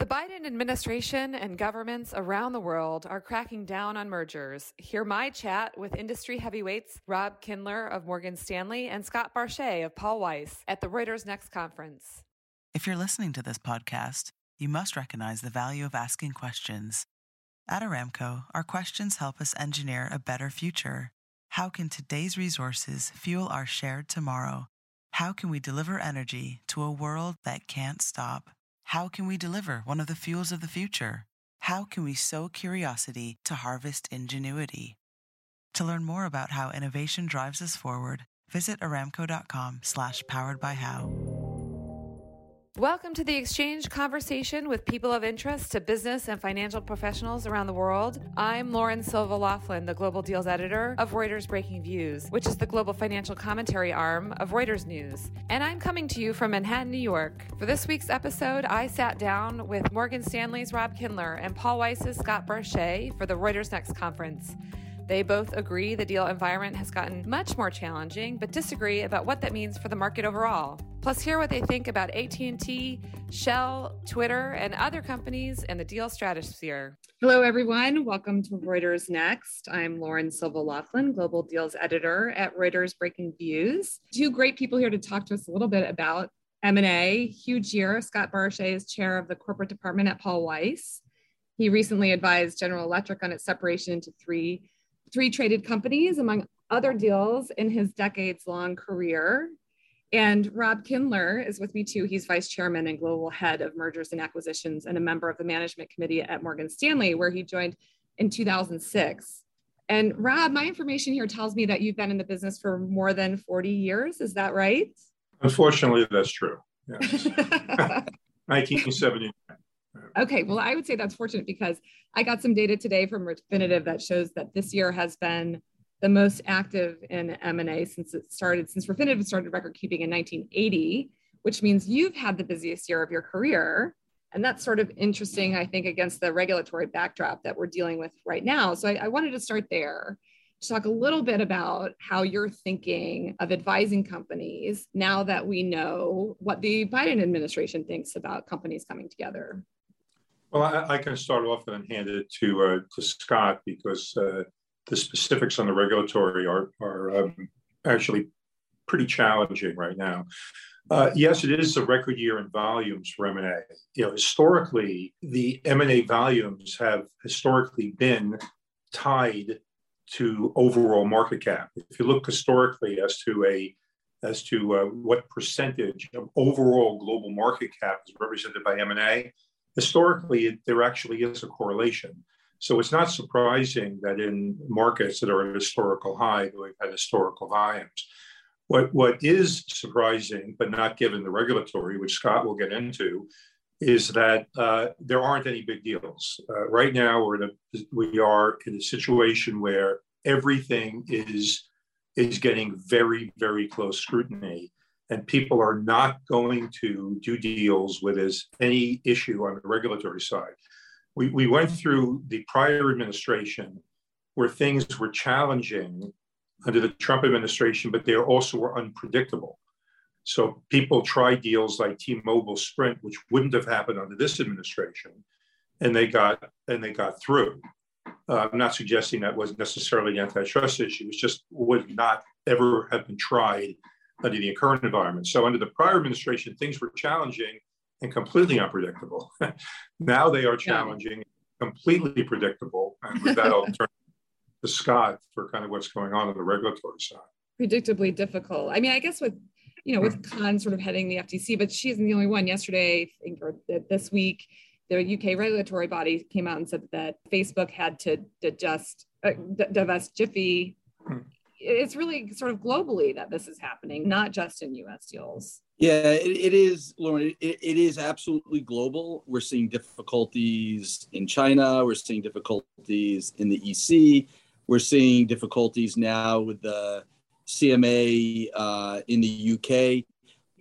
The Biden administration and governments around the world are cracking down on mergers. Hear my chat with industry heavyweights Rob Kindler of Morgan Stanley and Scott Barshay of Paul Weiss at the Reuters Next conference. If you're listening to this podcast, you must recognize the value of asking questions. At Aramco, our questions help us engineer a better future. How can today's resources fuel our shared tomorrow? How can we deliver energy to a world that can't stop? How can we deliver one of the fuels of the future? How can we sow curiosity to harvest ingenuity? To learn more about how innovation drives us forward, visit aramco.com slash powered by how. Welcome to the exchange conversation with people of interest to business and financial professionals around the world. I'm Lauren Silva Laughlin, the Global Deals Editor of Reuters Breakingviews, which is the global financial commentary arm of Reuters News. And I'm coming to you from Manhattan, New York. For this week's episode, I sat down with Morgan Stanley's Rob Kindler and Paul Weiss's Scott Barshay for the Reuters Next conference. They both agree the deal environment has gotten much more challenging, but disagree about what that means for the market overall. Plus, hear what they think about AT&T, Shell, Twitter, and other companies in the deal stratosphere. Hello, everyone. Welcome to Reuters Next. I'm Lauren Silva Laughlin, Global Deals Editor at Reuters Breakingviews. Two great people here to talk to us a little bit about M&A. Huge year. Scott Barshay is chair of the corporate department at Paul Weiss. He recently advised General Electric on its separation into three three traded companies, among other deals in his decades long career. And Rob Kindler is with me too. He's vice chairman and global head of mergers and acquisitions and a member of the management committee at Morgan Stanley, where he joined in 2006. And Rob, my information here tells me that you've been in the business for more than 40 years. Is that right? Unfortunately, that's true. Yes. 1979. Okay, well, I would say that's fortunate because I got some data today from Refinitiv that shows that this year has been the most active in M&A since it started, since Refinitiv started record keeping in 1980, which means you've had the busiest year of your career. And that's sort of interesting, I think, against the regulatory backdrop that we're dealing with right now. So I, I wanted to start there to talk a little bit about how you're thinking of advising companies now that we know what the Biden administration thinks about companies coming together. Well, I, I, can start off and hand it to uh, to Scott because uh, the specifics on the regulatory are are um, actually pretty challenging right now. Uh, yes, it is a record year in volumes for M&A. You know, historically, the M&A volumes have historically been tied to overall market cap. If you look historically as to a as to uh, what percentage of overall global market cap is represented by M&A, historically, there actually is a correlation. So it's not surprising that in markets that are at historical high, that we've had historical volumes. What, what is surprising, but not given the regulatory, which Scott will get into, is that uh, there aren't any big deals. Uh, right now, we're in a, we are in a situation where everything is, is getting very, very close scrutiny and people are not going to do deals with as any issue on the regulatory side. We, we went through the prior administration where things were challenging under the Trump administration, but they also were unpredictable. So people tried deals like T-Mobile Sprint, which wouldn't have happened under this administration, and they got and they got through. Uh, I'm not suggesting that was necessarily an antitrust issue. It just would not ever have been tried under the current environment. So under the prior administration, things were challenging and completely unpredictable. now they are challenging, yeah. completely predictable. And with that, I'll turn to Scott for kind of what's going on on the regulatory side. predictably difficult. I mean, I guess with you know with Khan sort of heading the FTC, but she isn't the only one. Yesterday, I think, or this week, the UK regulatory body came out and said that Facebook had to adjust, uh, divest Giphy. It's really sort of globally that this is happening, not just in US deals. Yeah, it, it is, Lauren. It, it is absolutely global. We're seeing difficulties in China. We're seeing difficulties in the EC. We're seeing difficulties now with the CMA uh, in the UK.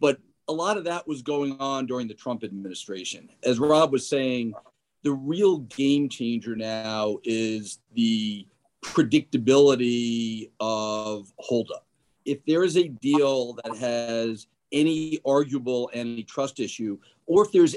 But a lot of that was going on during the Trump administration. As Rob was saying, the real game changer now is the predictability of holdup. If there is a deal that has any arguable antitrust issue, or if there's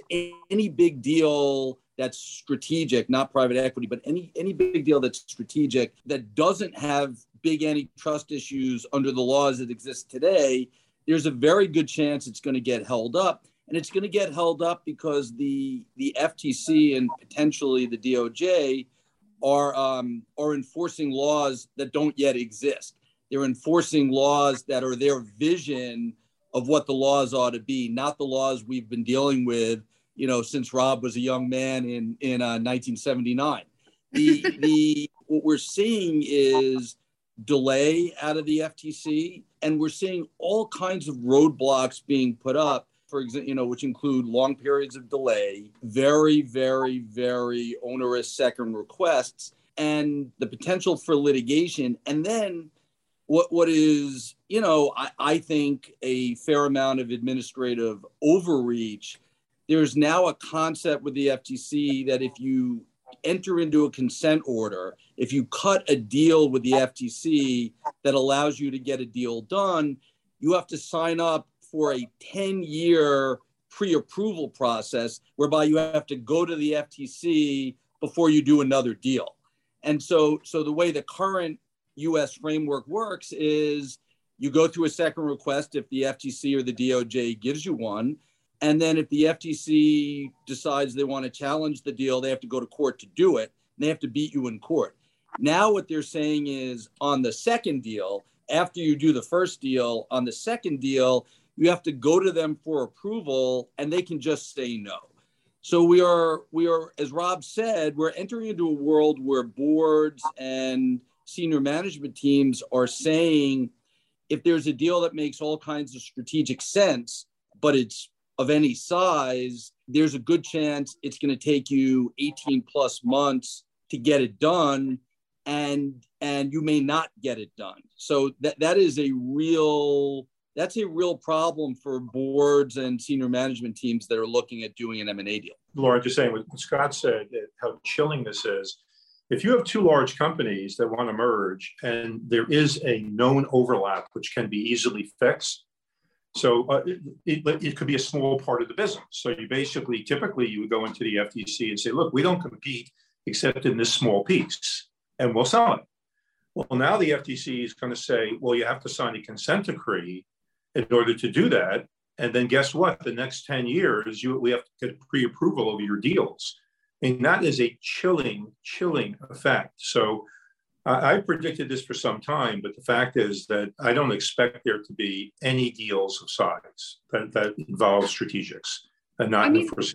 any big deal that's strategic, not private equity, but any any big deal that's strategic that doesn't have big antitrust issues under the laws that exist today, there's a very good chance it's going to get held up. And it's going to get held up because the the FTC and potentially the DOJ are um, are enforcing laws that don't yet exist. They're enforcing laws that are their vision of what the laws ought to be, not the laws we've been dealing with, you know, since Rob was a young man in in uh, 1979. The the what we're seeing is delay out of the FTC, and we're seeing all kinds of roadblocks being put up. For example, you know, which include long periods of delay, very, very, very onerous second requests, and the potential for litigation. And then what what is, you know, I, I think a fair amount of administrative overreach. There's now a concept with the FTC that if you enter into a consent order, if you cut a deal with the FTC that allows you to get a deal done, you have to sign up for a 10 year pre approval process whereby you have to go to the FTC before you do another deal. And so, so the way the current US framework works is you go through a second request if the FTC or the DOJ gives you one. And then if the FTC decides they want to challenge the deal, they have to go to court to do it. And they have to beat you in court. Now, what they're saying is on the second deal, after you do the first deal, on the second deal, you have to go to them for approval and they can just say no. So we are, we are, as Rob said, we're entering into a world where boards and senior management teams are saying if there's a deal that makes all kinds of strategic sense, but it's of any size, there's a good chance it's going to take you 18 plus months to get it done and and you may not get it done. So that that is a real that's a real problem for boards and senior management teams that are looking at doing an M&A deal. Laura, just saying what Scott said, how chilling this is. If you have two large companies that want to merge and there is a known overlap which can be easily fixed, so uh, it, it, it, could be a small part of the business. So you basically, typically, you would go into the FTC and say, "Look, we don't compete except in this small piece, and we'll sell it." Well, now the FTC is going to say, "Well, you have to sign a consent decree in order to do that." And then guess what? The next ten years, you we have to get pre-approval of your deals. I mean, that is a chilling, chilling effect. So I, predicted this for some time, but the fact is that I don't expect there to be any deals of size that, that involve strategics and not I mean, the first.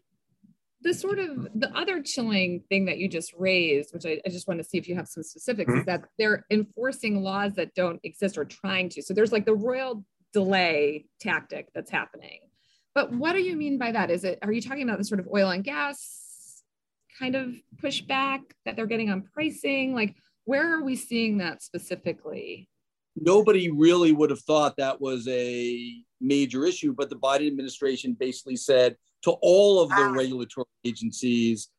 The sort of the other chilling thing that you just raised, which I, I just want to see if you have some specifics, mm-hmm. is that they're enforcing laws that don't exist or trying to. So there's like the royal delay tactic that's happening. But what do you mean by that? Is it are you talking about the sort of oil and gas kind of pushback that they're getting on pricing? Like where are we seeing that specifically? Nobody really would have thought that was a major issue, but the Biden administration basically said to all of the ah. regulatory agencies,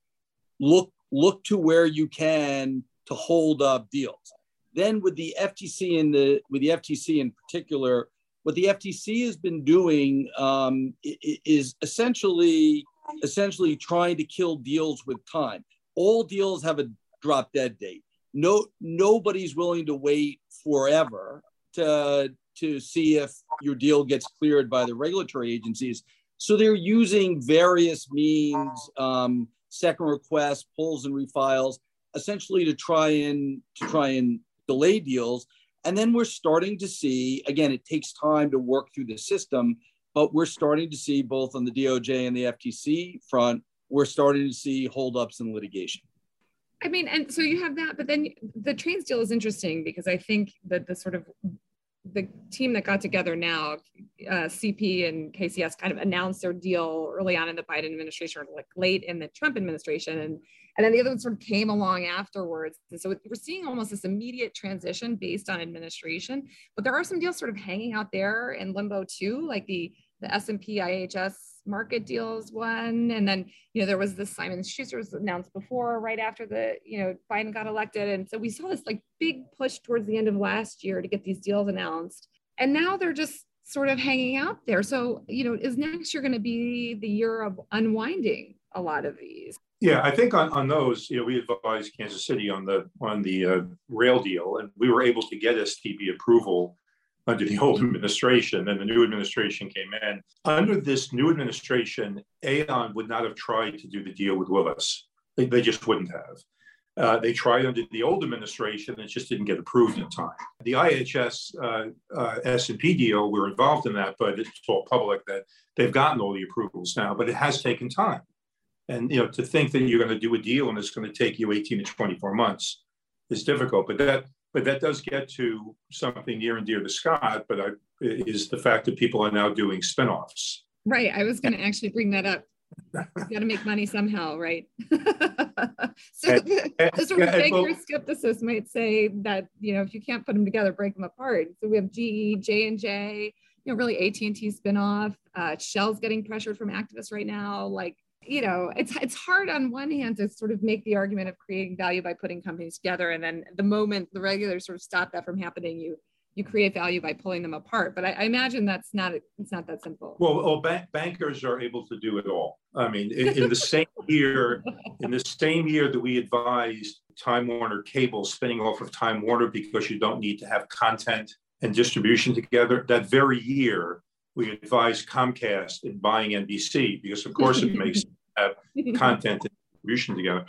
look look to where you can to hold up deals. Then with the FTC and the with the FTC in particular, what the FTC has been doing um, is essentially essentially trying to kill deals with time. All deals have a drop dead date no nobody's willing to wait forever to to see if your deal gets cleared by the regulatory agencies. So they're using various means, um, second requests, pulls and refiles, essentially to try and to try and delay deals. And then we're starting to see, again, it takes time to work through the system, but we're starting to see both on the DOJ and the FTC front, we're starting to see holdups in litigation. I mean, and so you have that, but then the trains deal is interesting because I think that the sort of the team that got together now, uh, CP and KCS, kind of announced their deal early on in the Biden administration, or like late in the Trump administration, and and then the other one sort of came along afterwards. And so we're seeing almost this immediate transition based on administration, but there are some deals sort of hanging out there in limbo too, like the the S&P IHS Markit deals one, and then you know there was the Simon Schuster was announced before, right after the you know Biden got elected, and so we saw this like big push towards the end of last year to get these deals announced, and now they're just sort of hanging out there. So you know, is next year going to be the year of unwinding a lot of these? Yeah, I think on, on those, you know, we advised Kansas City on the on the uh, rail deal, and we were able to get STB approval under the old administration, and the new administration came in. Under this new administration, Aon would not have tried to do the deal with Willis. They, they just wouldn't have. Uh, they tried under the old administration, and it just didn't get approved in time. The IHS uh, uh, S&P deal, we're involved in that, but it's all public that they've gotten all the approvals now, but it has taken time. And you know, to think that you're going to do a deal and it's going to take you 18 to 24 months is difficult. But that but that does get to something near and dear to Scott, but I, is the fact that people are now doing spinoffs. Right. I was going to actually bring that up. you got to make money somehow, right? so and, the, and, the sort of banker skepticism might say that you know if you can't put them together, break them apart. So we have GE, J and J, you know, really AT and T spinoff. Uh, Shell's getting pressured from activists right now. Like you know, it's it's hard on one hand to sort of make the argument of creating value by putting companies together, and then the moment the regulators sort of stop that from happening, you you create value by pulling them apart. But I, I imagine that's not it's not that simple. Well, well bank, bankers are able to do it all. I mean, in, in the same year, in the same year that we advised Time Warner Cable spinning off of Time Warner because you don't need to have content and distribution together, that very year we advised Comcast in buying NBC because, of course, it makes have content and distribution together.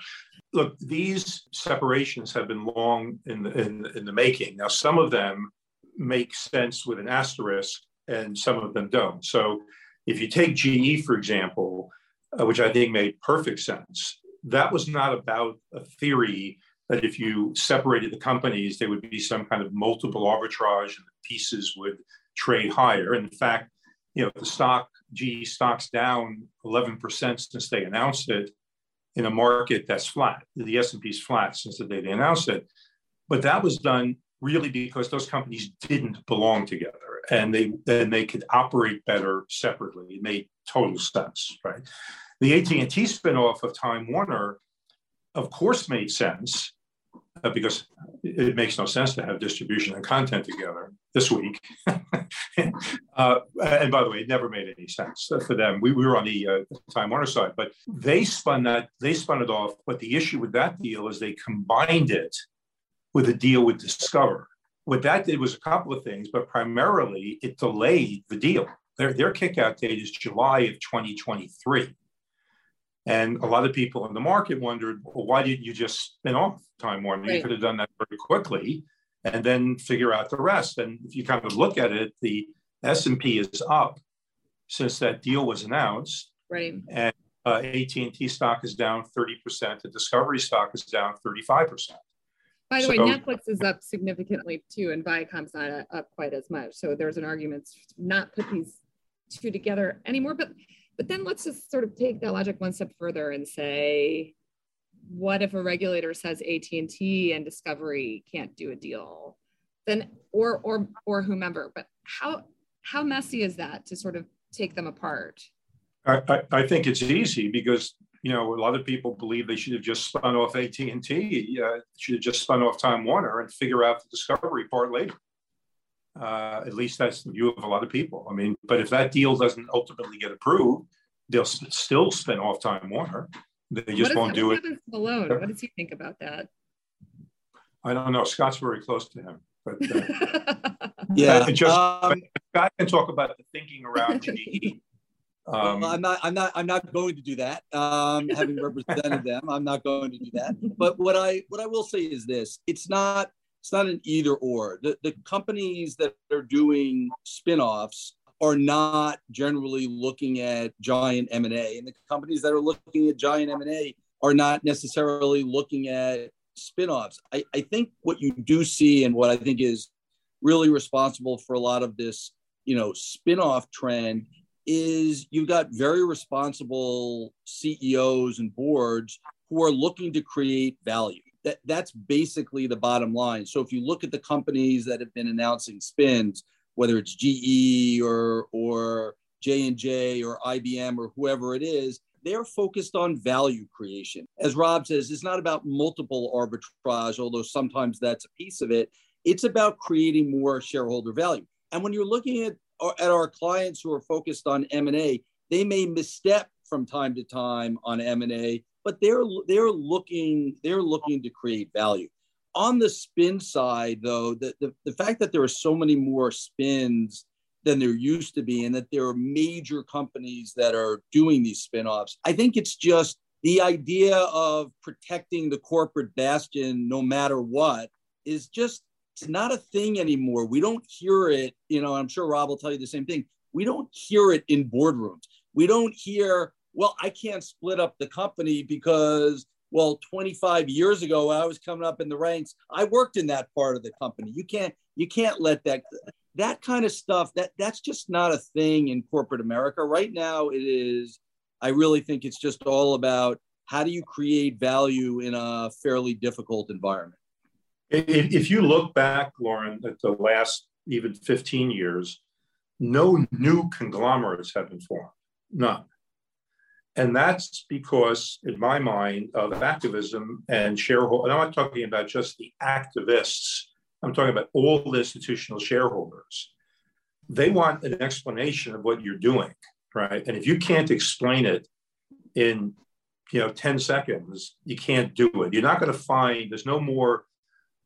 Look, these separations have been long in the, in, in the making. Now, some of them make sense with an asterisk, and some of them don't. So, if you take GE, for example, uh, which I think made perfect sense, that was not about a theory that if you separated the companies, there would be some kind of multiple arbitrage and the pieces would trade higher. In fact, you know, the stock, GE stock's down 11% since they announced it in a market that's flat. The S&P's flat since the day they announced it. But that was done really because those companies didn't belong together and they then they could operate better separately. It made total sense, right? The AT&T spinoff of Time Warner, of course, made sense uh, because it makes no sense to have distribution and content together this week. uh, and by the way, it never made any sense for them. We, we were on the uh, Time Warner side, but they spun that, they spun it off. But the issue with that deal is they combined it with a deal with Discover. What that did was a couple of things, but primarily it delayed the deal. Their, their kickout date is July of 2023. And a lot of people in the market wondered, well, why didn't you just spin off Time Warner? Right. You could have done that very quickly and then figure out the rest. And if you kind of look at it, the S&P is up since that deal was announced. Right. And uh, AT&T stock is down 30%. The Discovery stock is down 35%. By the so, way, Netflix is up significantly too, and Viacom's not up quite as much. So there's an argument to not put these two together anymore. But but then let's just sort of take that logic one step further and say, what if a regulator says AT&T and Discovery can't do a deal? Then or or or whomever. But how how messy is that to sort of take them apart? I, I, think it's easy because you know a lot of people believe they should have just spun off AT and T, uh, should have just spun off Time Warner and figure out the Discovery part later. Uh, at least that's the view of a lot of people. I mean, but if that deal doesn't ultimately get approved, they'll still spin off Time Warner. They just won't do it. Malone, what does he think about that? I don't know. Scott's very close to him, but uh, yeah, just um, Scott can talk about the thinking around GE. Um, well, I'm not. I'm not. I'm not going to do that. Um, having represented them, I'm not going to do that. But what I what I will say is this: it's not it's not an either or. The, the companies that are doing spin-offs are not generally looking at giant M&A and the companies that are looking at giant M&A are not necessarily looking at spin-offs. I, I think what you do see and what I think is really responsible for a lot of this, you know, spin-off trend is you've got very responsible CEOs and boards who are looking to create value. That, that's basically the bottom line. So if you look at the companies that have been announcing spins, whether it's GE or or J and J or IBM or whoever it is, they're focused on value creation. As Rob says, it's not about multiple arbitrage, although sometimes that's a piece of it. It's about creating more shareholder value. And when you're looking at, at our clients who are focused on M&A, they may misstep from time to time on M&A, but they're they're looking they're looking to create value. On the spin side, though, the, the, the fact that there are so many more spins than there used to be, and that there are major companies that are doing these spinoffs. I think it's just the idea of protecting the corporate bastion no matter what is just it's not a thing anymore. We don't hear it, you know, I'm sure Rob will tell you the same thing. We don't hear it in boardrooms. We don't hear, well, I can't split up the company because, well, 25 years ago, I was coming up in the ranks. I worked in that part of the company. You can't, you can't let that that kind of stuff that that's just not a thing in corporate america right now it is i really think it's just all about how do you create value in a fairly difficult environment if you look back lauren at the last even 15 years no new conglomerates have been formed none and that's because in my mind of activism and shareholder i'm not talking about just the activists I'm talking about all the institutional shareholders. They want an explanation of what you're doing, right? And if you can't explain it in you know 10 seconds, you can't do it. You're not going to find there's no more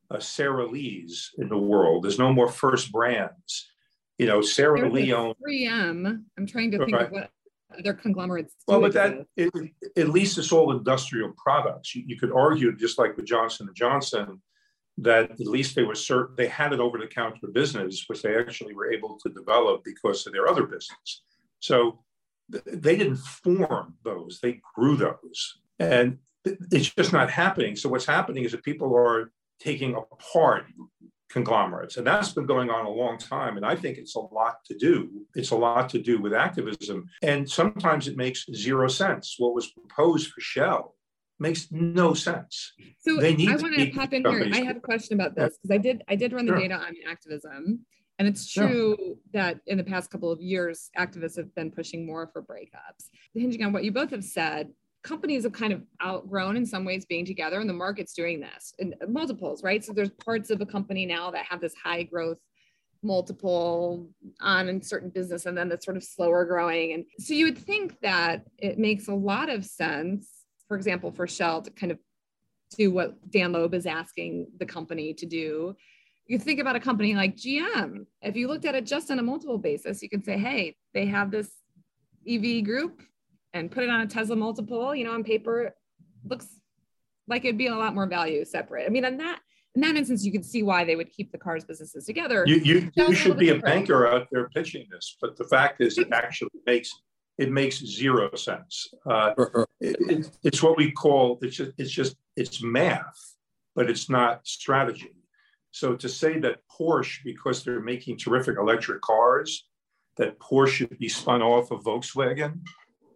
uh, Sara Lee's in the world. There's no more first brands. You know, Sara Lee owns 3M. I'm trying to think right. of what other conglomerates. Well, but that it, at least it's all industrial products. You, you could argue just like with Johnson and Johnson that at least they were certain they had an over-the-counter business, which they actually were able to develop because of their other business. So they didn't form those; they grew those, and it's just not happening. So what's happening is that people are taking apart conglomerates, and that's been going on a long time. And I think it's a lot to do. It's a lot to do with activism, and sometimes it makes zero sense. What was proposed for Shell makes no sense. So they need I want to pop in here. I have a question about this because I did I did run the sure. data on activism. And it's true yeah. that in the past couple of years, activists have been pushing more for breakups. Hinging on what you both have said, companies have kind of outgrown in some ways being together, and the market's doing this in multiples, right? So there's parts of a company now that have this high growth multiple on in certain business, and then that's sort of slower growing. And so you would think that it makes a lot of sense for example, for Shell to kind of do what Dan Loeb is asking the company to do. You think about a company like GM. If you looked at it just on a multiple basis, you can say, hey, they have this EV group and put it on a Tesla multiple, you know, on paper, looks like it'd be a lot more value separate. I mean, in that in that instance, you could see why they would keep the cars businesses together. You, you, you should be a banker out there pitching this, but the fact is, it actually makes it makes zero sense. Uh, it, it's what we call it's just, it's just it's math, but it's not strategy. So to say that Porsche, because they're making terrific electric cars, that Porsche should be spun off of Volkswagen.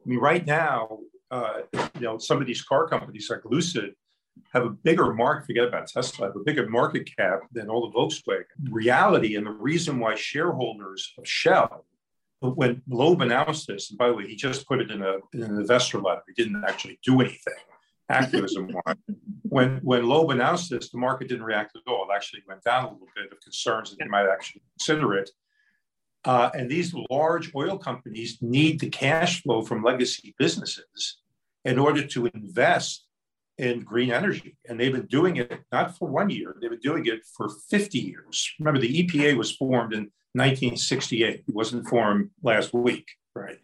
I mean, right now, uh, you know, some of these car companies like Lucid have a bigger market, forget about Tesla, have a bigger market cap than all the Volkswagen. Reality and the reason why shareholders of Shell when Loeb announced this, and by the way, he just put it in, a, in an investor letter. He didn't actually do anything activism wise. when when Loeb announced this, the market didn't react at all. It actually went down a little bit of concerns that they might actually consider it. Uh, and these large oil companies need the cash flow from legacy businesses in order to invest in green energy. And they've been doing it not for one year, they've been doing it for 50 years. Remember, the EPA was formed in 1968. It wasn't formed last week, right?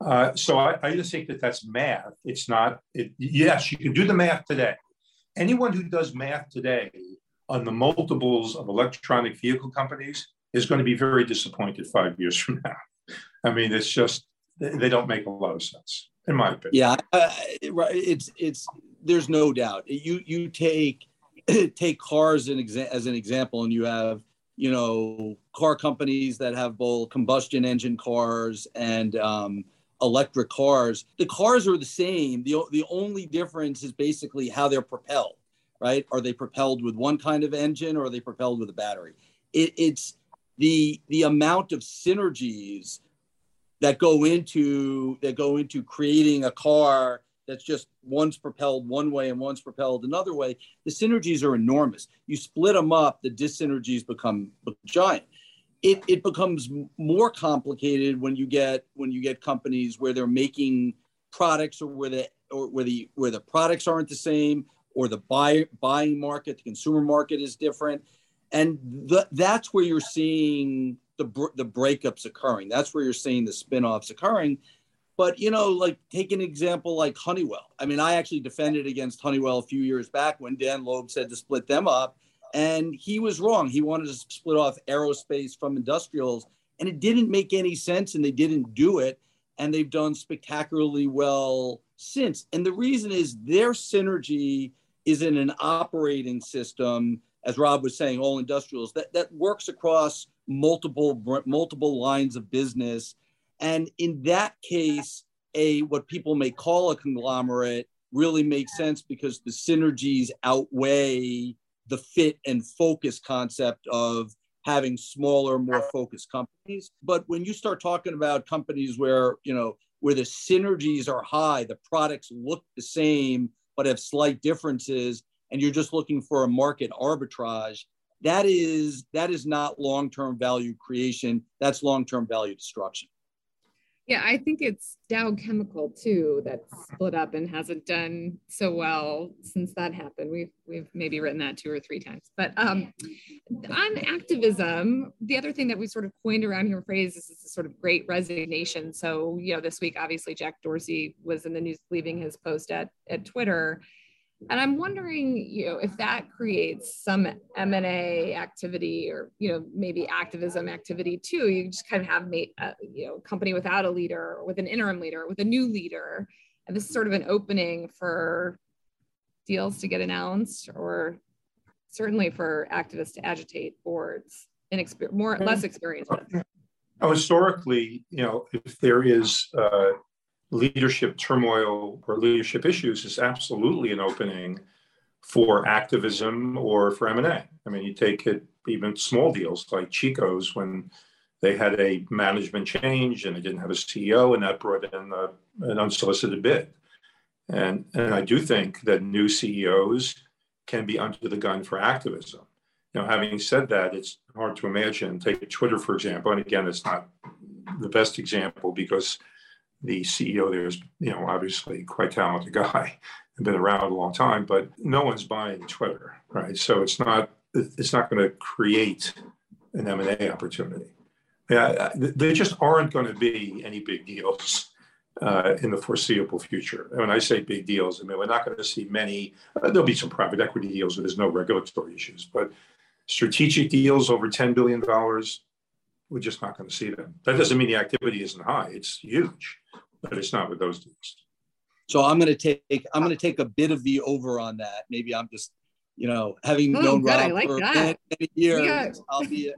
Uh, so I, I, just think that that's math. It's not, it, yes, you can do the math today. Anyone who does math today on the multiples of electronic vehicle companies is going to be very disappointed five years from now. I mean, it's just they don't make a lot of sense, in my opinion. Yeah, uh, it's it's there's no doubt. You you take take cars an exa- as an example, and you have you know car companies that have both combustion engine cars and um, electric cars. The cars are the same. the The only difference is basically how they're propelled. Right? Are they propelled with one kind of engine, or are they propelled with a battery? It, it's the the amount of synergies that go into that go into creating a car that's just one's propelled one way and one's propelled another way the synergies are enormous. You split them up the dyssynergies become giant. It, it becomes more complicated when you get when you get companies where they're making products or where the or where the where the products aren't the same or the buy, buying market the consumer market is different and that's where you're seeing the the breakups occurring. That's where you're seeing the spin-offs occurring. But you know, like take an example like Honeywell. I mean, I actually defended against Honeywell a few years back when Dan Loeb said to split them up, and he was wrong. He wanted to split off aerospace from industrials, and it didn't make any sense, and they didn't do it. And they've done spectacularly well since. And the reason is their synergy is in an operating system as Rob was saying, all industrials that, that works across multiple multiple lines of business. And in that case, a what people may call a conglomerate really makes sense because the synergies outweigh the fit and focus concept of having smaller, more focused companies. But when you start talking about companies where, you know, where the synergies are high, the products look the same but have slight differences, and you're just looking for a market arbitrage, that is that is not long-term value creation. That's long-term value destruction. Yeah, I think it's Dow Chemical too that's split up and hasn't done so well since that happened. We've we've maybe written that two or three times. But um, on activism, the other thing that we sort of coined around here phrase is this sort of great resignation. So you know, this week obviously Jack Dorsey was in the news leaving his post at at Twitter and i'm wondering you know if that creates some m&a activity or you know maybe activism activity too you just kind of have made a you know company without a leader or with an interim leader with a new leader and this is sort of an opening for deals to get announced or certainly for activists to agitate boards and exper- more less experience with. Oh, historically, you know, if there is uh, leadership turmoil or leadership issues is absolutely an opening for activism or for M&A. I mean, you take it even small deals like Chico's when they had a management change and they didn't have a CEO and that brought in a, an unsolicited bid. And, and I do think that new CEOs can be under the gun for activism. Now, having said that, it's hard to imagine. Take Twitter, for example, and again, it's not the best example because the CEO there is, you know, obviously quite talented guy and been around a long time, but no one's buying Twitter, right? So it's not it's not going to create an M and A opportunity. Yeah, there just aren't going to be any big deals uh, in the foreseeable future. And when I say big deals, I mean we're not going to see many. Uh, there'll be some private equity deals where there's no regulatory issues, but strategic deals over ten billion dollars, we're just not going to see them. That doesn't mean the activity isn't high; it's huge but it's not with those deals. So I'm going to take I'm going to take a bit of the over on that. Maybe I'm just you know having oh, known good. Rob like for many, many, years, yeah. I'll be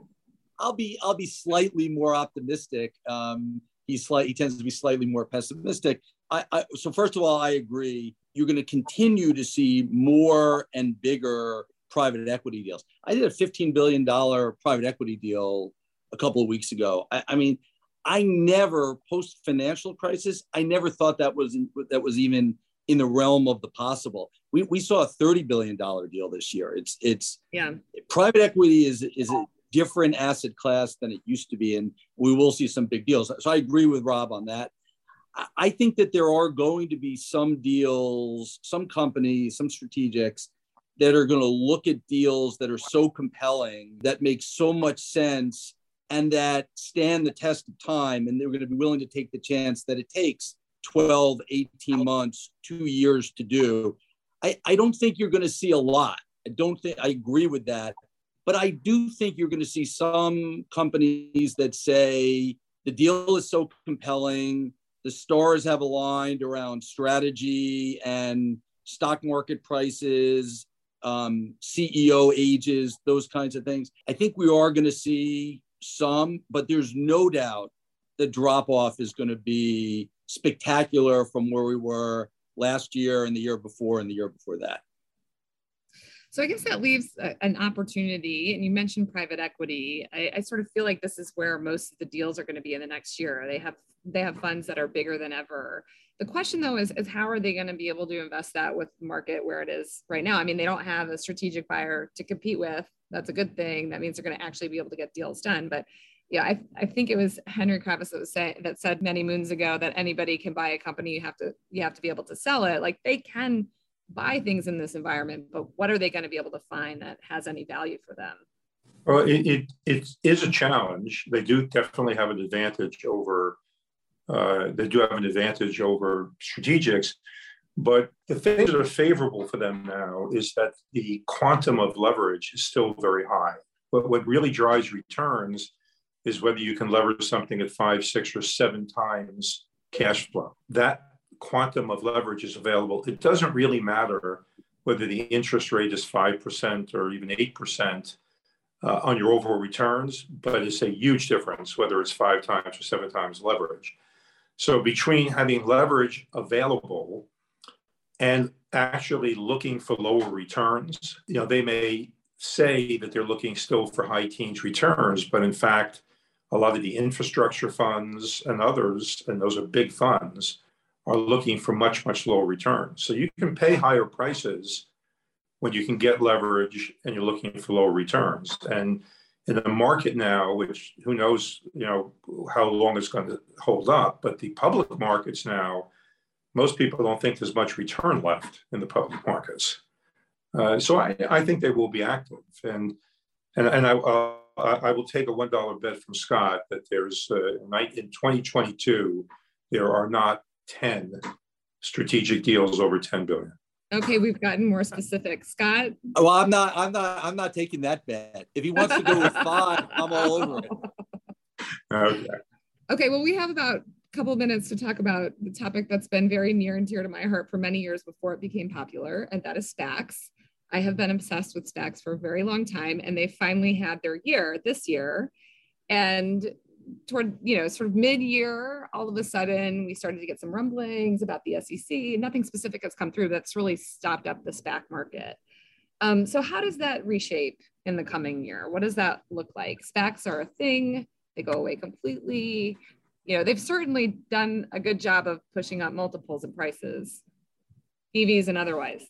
I'll be I'll be slightly more optimistic. Um, he's slight he tends to be slightly more pessimistic. I, I so first of all, I agree. You're going to continue to see more and bigger private equity deals. I did a 15 billion dollar private equity deal a couple of weeks ago. I, I mean, I never post financial crisis. I never thought that was that was even in the realm of the possible. We, we saw a thirty billion dollar deal this year. It's it's yeah. Private equity is is a different asset class than it used to be, and we will see some big deals. So I agree with Rob on that. I think that there are going to be some deals, some companies, some strategics that are going to look at deals that are so compelling that make so much sense and that stand the test of time and they're going to be willing to take the chance that it takes 12 18 months two years to do i, I don't think you're going to see a lot I don't think I agree with that. But I do think you're going to see some companies that say the deal is so compelling, the stars have aligned around strategy and stock market prices, um, CEO ages, those kinds of things. I think we are going to see some, but there's no doubt the drop off is going to be spectacular from where we were last year and the year before and the year before that. So I guess that leaves a, an opportunity. And you mentioned private equity. I, I, sort of feel like this is where most of the deals are going to be in the next year. They have they have funds that are bigger than ever. The question though is, is how are they going to be able to invest that with the market where it is right now? I mean, they don't have a strategic buyer to compete with. That's a good thing. That means they're going to actually be able to get deals done. But yeah, I, I think it was Henry Kravis that was saying that said many moons ago that anybody can buy a company. You have to you have to be able to sell it. Like they can buy things in this environment, but what are they going to be able to find that has any value for them? Well, it, it, it is a challenge. They do definitely have an advantage over, uh, they do have an advantage over strategics. But the things that are favorable for them now is that the quantum of leverage is still very high. But what really drives returns is whether you can leverage something at five, six, or seven times cash flow. That quantum of leverage is available, it doesn't really matter whether the interest rate is 5% or even 8% uh, on your overall returns, but it's a huge difference whether it's five times or seven times leverage. So between having leverage available and actually looking for lower returns, you know, they may say that they're looking still for high teens returns, but in fact, a lot of the infrastructure funds and others, and those are big funds, are looking for much, much lower returns. So you can pay higher prices when you can get leverage and you're looking for lower returns. And in the market now, which who knows, you know, how long it's going to hold up, but the public markets now, most people don't think there's much return left in the public markets. Uh, so I, I think they will be active, and and and I uh, I will take a one dollar bet from Scott that there's uh, in 2022 there are not 10 strategic deals over 10 billion. Okay, we've gotten more specific. Scott? Oh, well, I'm not I'm not I'm not taking that bet. If he wants to go with five, I'm all over it. Okay. Okay, well, we have about a couple minutes to talk about the topic that's been very near and dear to my heart for many years before it became popular, and that is SPACs. I have been obsessed with SPACs for a very long time, and they finally had their year this year. And toward you know sort of mid-year all of a sudden we started to get some rumblings about the sec nothing specific has come through that's really stopped up the spac market. Um, so how does that reshape in the coming year? What does that look like? Spacs are a thing. They go away completely. You know they've certainly done a good job of pushing up multiples and prices evs and otherwise.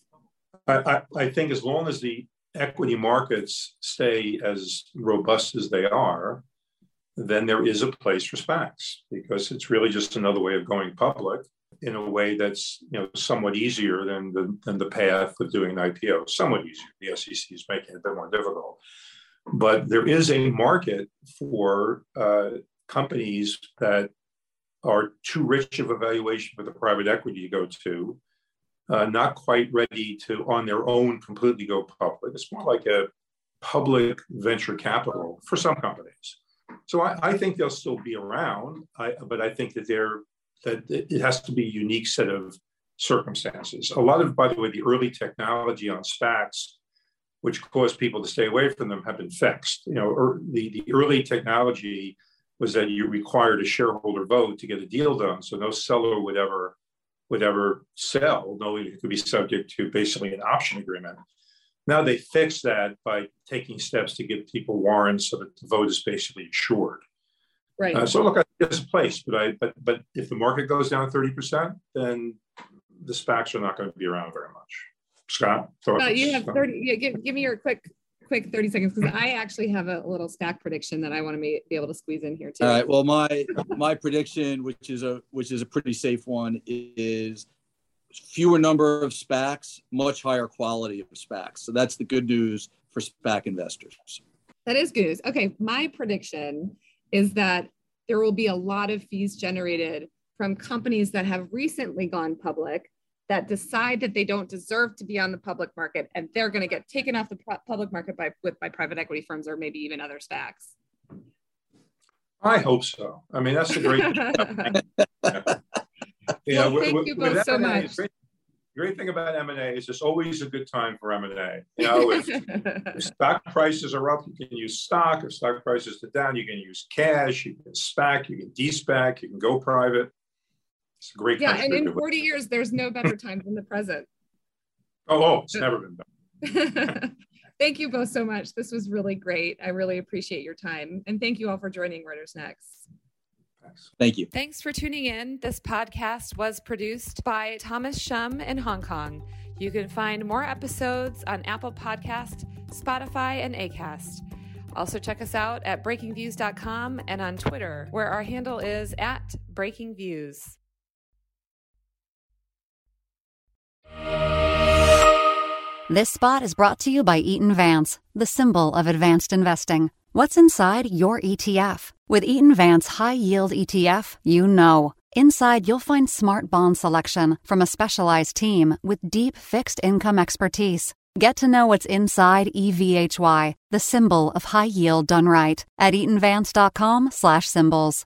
I, I, I think as long as the equity markets stay as robust as they are then there is a place for SPACs because it's really just another way of going public in a way that's you know somewhat easier than the, than the path of doing an IPO. Somewhat easier. The SEC is making it a bit more difficult. But there is a market for uh, companies that are too rich of a valuation for the private equity to go to, uh, not quite ready to on their own completely go public. It's more like a public venture capital for some companies. So I, I think they'll still be around, I, but I think that they're that it has to be a unique set of circumstances. A lot of, by the way, the early technology on SPACs, which caused people to stay away from them, have been fixed. You know, er, the, the early technology was that you required a shareholder vote to get a deal done, so no seller would ever would ever sell. No, it could be subject to basically an option agreement. Now they fix that by taking steps to give people warrants so that the vote is basically assured. Right. Uh, so look, I think it's a place, but I but but if the market goes down thirty percent, then the SPACs are not going to be around very much. Scott, thoughts? you have thirty. Yeah, give give me your quick quick 30 seconds because I actually have a little SPAC prediction that I want to be able to squeeze in here too. All right. Well, my my prediction, which is a which is a pretty safe one, is fewer number of SPACs, much higher quality of SPACs. So that's the good news for SPAC investors. That is good news. Okay, my prediction is that there will be a lot of fees generated from companies that have recently gone public that decide that they don't deserve to be on the public market and they're going to get taken off the public market by with by private equity firms or maybe even other SPACs? I hope so. I mean, that's a great. yeah. well, thank with, you both so much. Great, great thing about M&A is it's always a good time for M&A. You know, if, if, stock prices are up, you can use stock. If stock prices are down, you can use cash. You can SPAC, you can de-SPAC, you can go private. It's a great. Yeah, and in 40 years, there's no better time than the present. Oh, oh it's never been better. thank you both so much. This was really great. I really appreciate your time. And thank you all for joining Reuters Next. Thanks. Thank you. Thanks for tuning in. This podcast was produced by Thomas Shum in Hong Kong. You can find more episodes on Apple Podcast, Spotify, and Acast. Also, check us out at breakingviews.com and on Twitter, where our handle is at breakingviews. This spot is brought to you by Eaton Vance, the symbol of advanced investing. What's inside your ETF? With Eaton Vance High Yield ETF, you know. Inside, you'll find smart bond selection from a specialized team with deep fixed income expertise. Get to know what's inside EVHY, the symbol of high yield done right, at eatonvance.com/symbols.